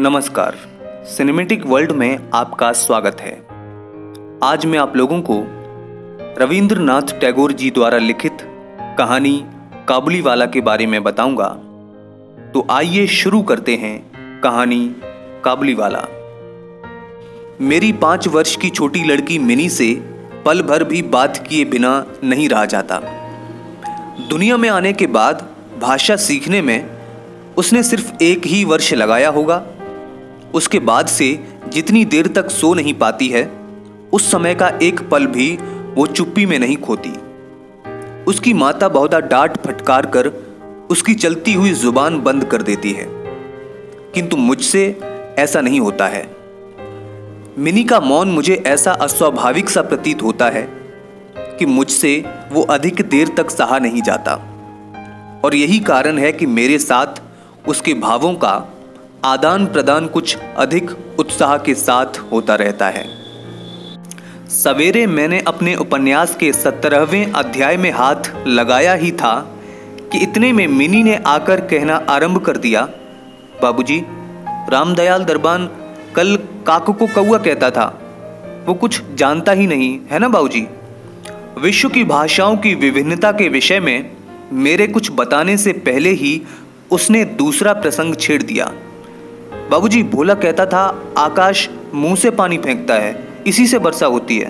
नमस्कार। Cinematic world में आपका स्वागत है। आज मैं आप लोगों को रविंद्रनाथ टैगोर जी द्वारा लिखित कहानी काबुली वाला के बारे में बताऊँगा। तो आइए शुरू करते हैं कहानी काबुली वाला मेरी पाँच वर्ष की छोटी लड़की मिनी से पल भर भी बात किए बिना नहीं रहा जाता। दुनिया में आने के बाद भाषा सीखने में उसने सिर्फ़ एक ही वर्ष लगाया होगा। उसके बाद से जितनी देर तक सो नहीं पाती है, उस समय का एक पल भी वो चुप्पी में नहीं खोती। उसकी माता बहुधा डांट फटकार कर उसकी चलती हुई ज़ुबान बंद कर देती है। किंतु मुझसे ऐसा नहीं होता है। मिनी का मौन मुझे ऐसा अस्वाभाविक सा प्रतीत होता है कि मुझसे वो अधिक देर तक सहा नहीं जाता। और यही कारण है कि मेरे साथ उसके भावों का आदान प्रदान कुछ अधिक उत्साह के साथ होता रहता है। सवेरे मैंने अपने उपन्यास के सत्रहवें अध्याय में हाथ लगाया ही था कि इतने में मिनी ने आकर कहना आरंभ कर दिया, बाबूजी, रामदयाल दरबान कल काकू को कौआ कहता था। वो कुछ जानता ही नहीं, है ना बाबूजी? विश्व की भाषाओं की विभिन्नता के विषय में मेरे कुछ बताने से पहले ही उसने दूसरा प्रसंग छेड़ दिया। बाबूजी, भोला कहता था, आकाश मुँह से पानी फेंकता है, इसी से वर्षा होती है।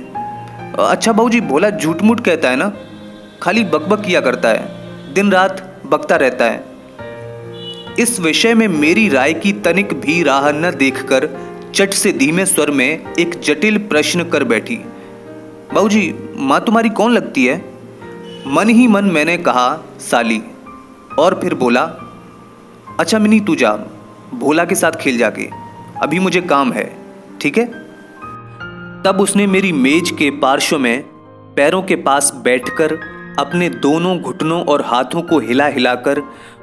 अच्छा बाबूजी, भोला झूठ मूठ कहता है ना? खाली बकबक किया करता है दिन रात बकता रहता है। इस विषय में मेरी राय की तनिक भी राह न देखकर चट से धीमे स्वर में एक जटिल प्रश्न कर बैठी। बाबूजी, माँ तुम्हारी कौन लगती है? मन ही मन मैंने कहा, साली। और फिर बोला अच्छा मिनी, तू जा। भोला के साथ खेल जाके। अभी मुझे काम है, ठीक है? तब उसने मेरी मेज के पार्श्व में पैरों के पास बैठकर अपने दोनों घुटनों और हाथों को हिला हिलाकर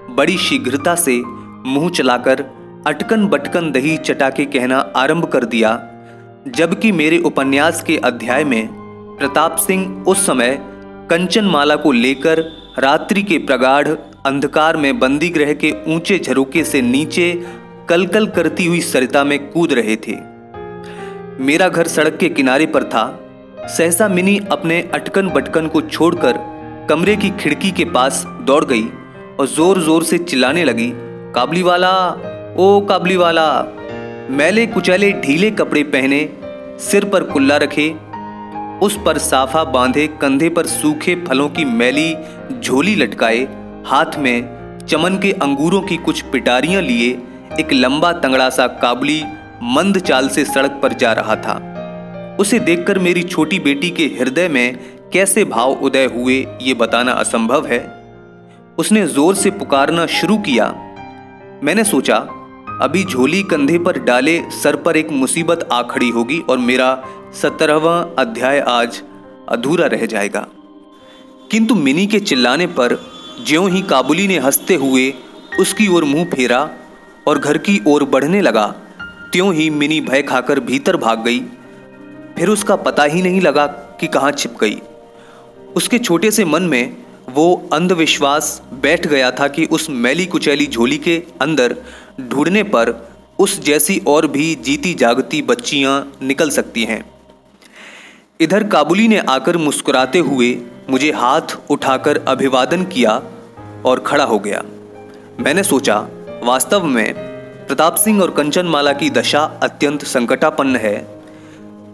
बड़ी शीघ्रता से मुँह चलाकर अटकन बटकन दही चटा के कहना आरंभ कर दिया, जबकि मेरे उपन्यास के अध्याय में प्रताप सिंह उस समय कंचन माला को लेकर रात्रि के प्रगाढ़ अंधकार में बंदी ग्रह के ऊँचे झरोके से नीचे कलकल करती हुई सरिता में कूद रहे थे। मेरा घर सड़क के किनारे पर था। सहसा मिनी अपने अटकन बटकन को छोड़कर कमरे की खिड़की के पास दौड़ गई और ज़ोर ज़ोर से चिल्लाने लगी काबली वाला ओ काबली वाला मैले कुचैले ढीले कपड़े पहने, सिर पर कुल्ला रखे, उस पर साफा बांधे कंधे पर सूखे फलों की मैली, झोली लटकाए, हाथ में चमन के अंगूरों की कुछ पिटारियाँ लिए एक लंबा तंगड़ा सा काबुली मंद चाल से सड़क पर जा रहा था। उसे देखकर मेरी छोटी बेटी के हृदय में कैसे भाव उदय हुए, ये बताना असंभव है। उसने ज़ोर से पुकारना शुरू किया। मैंने सोचा, अभी झोली कंधे पर डाले सर पर एक मुसीबत आ खड़ी होगी और मेरा सत्रहवा अध्याय आज अधूरा रह जाएगा। किंतु मिनी के चिल्लाने पर ज्यों ही काबुली ने हँसते हुए उसकी ओर मुँह फेरा और घर की ओर बढ़ने लगा। त्यों ही मिनी भय खाकर भीतर भाग गई। फिर उसका पता ही नहीं लगा कि कहाँ छिप गई। उसके छोटे से मन में वो अंधविश्वास बैठ गया था कि उस मैली कुचैली झोली के अंदर ढूँढने पर उस जैसी और भी जीती जागती बच्चियाँ निकल सकती हैं। इधर काबुली ने आकर मुस्कुराते हुए मुझे हाथ उठाकर अभिवादन किया और खड़ा हो गया। मैंने सोचा वास्तव में प्रताप सिंह और कंचनमाला की दशा अत्यंत संकटापन्न है।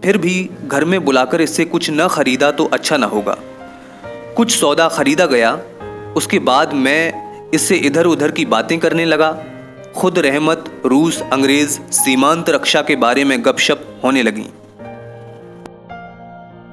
फिर भी घर में बुलाकर इससे कुछ न खरीदा तो अच्छा न होगा। कुछ सौदा खरीदा गया, उसके बाद मैं इससे इधर उधर की बातें करने लगा। खुद रहमत, रूस, अंग्रेज़, सीमांत रक्षा के बारे में गपशप होने लगी।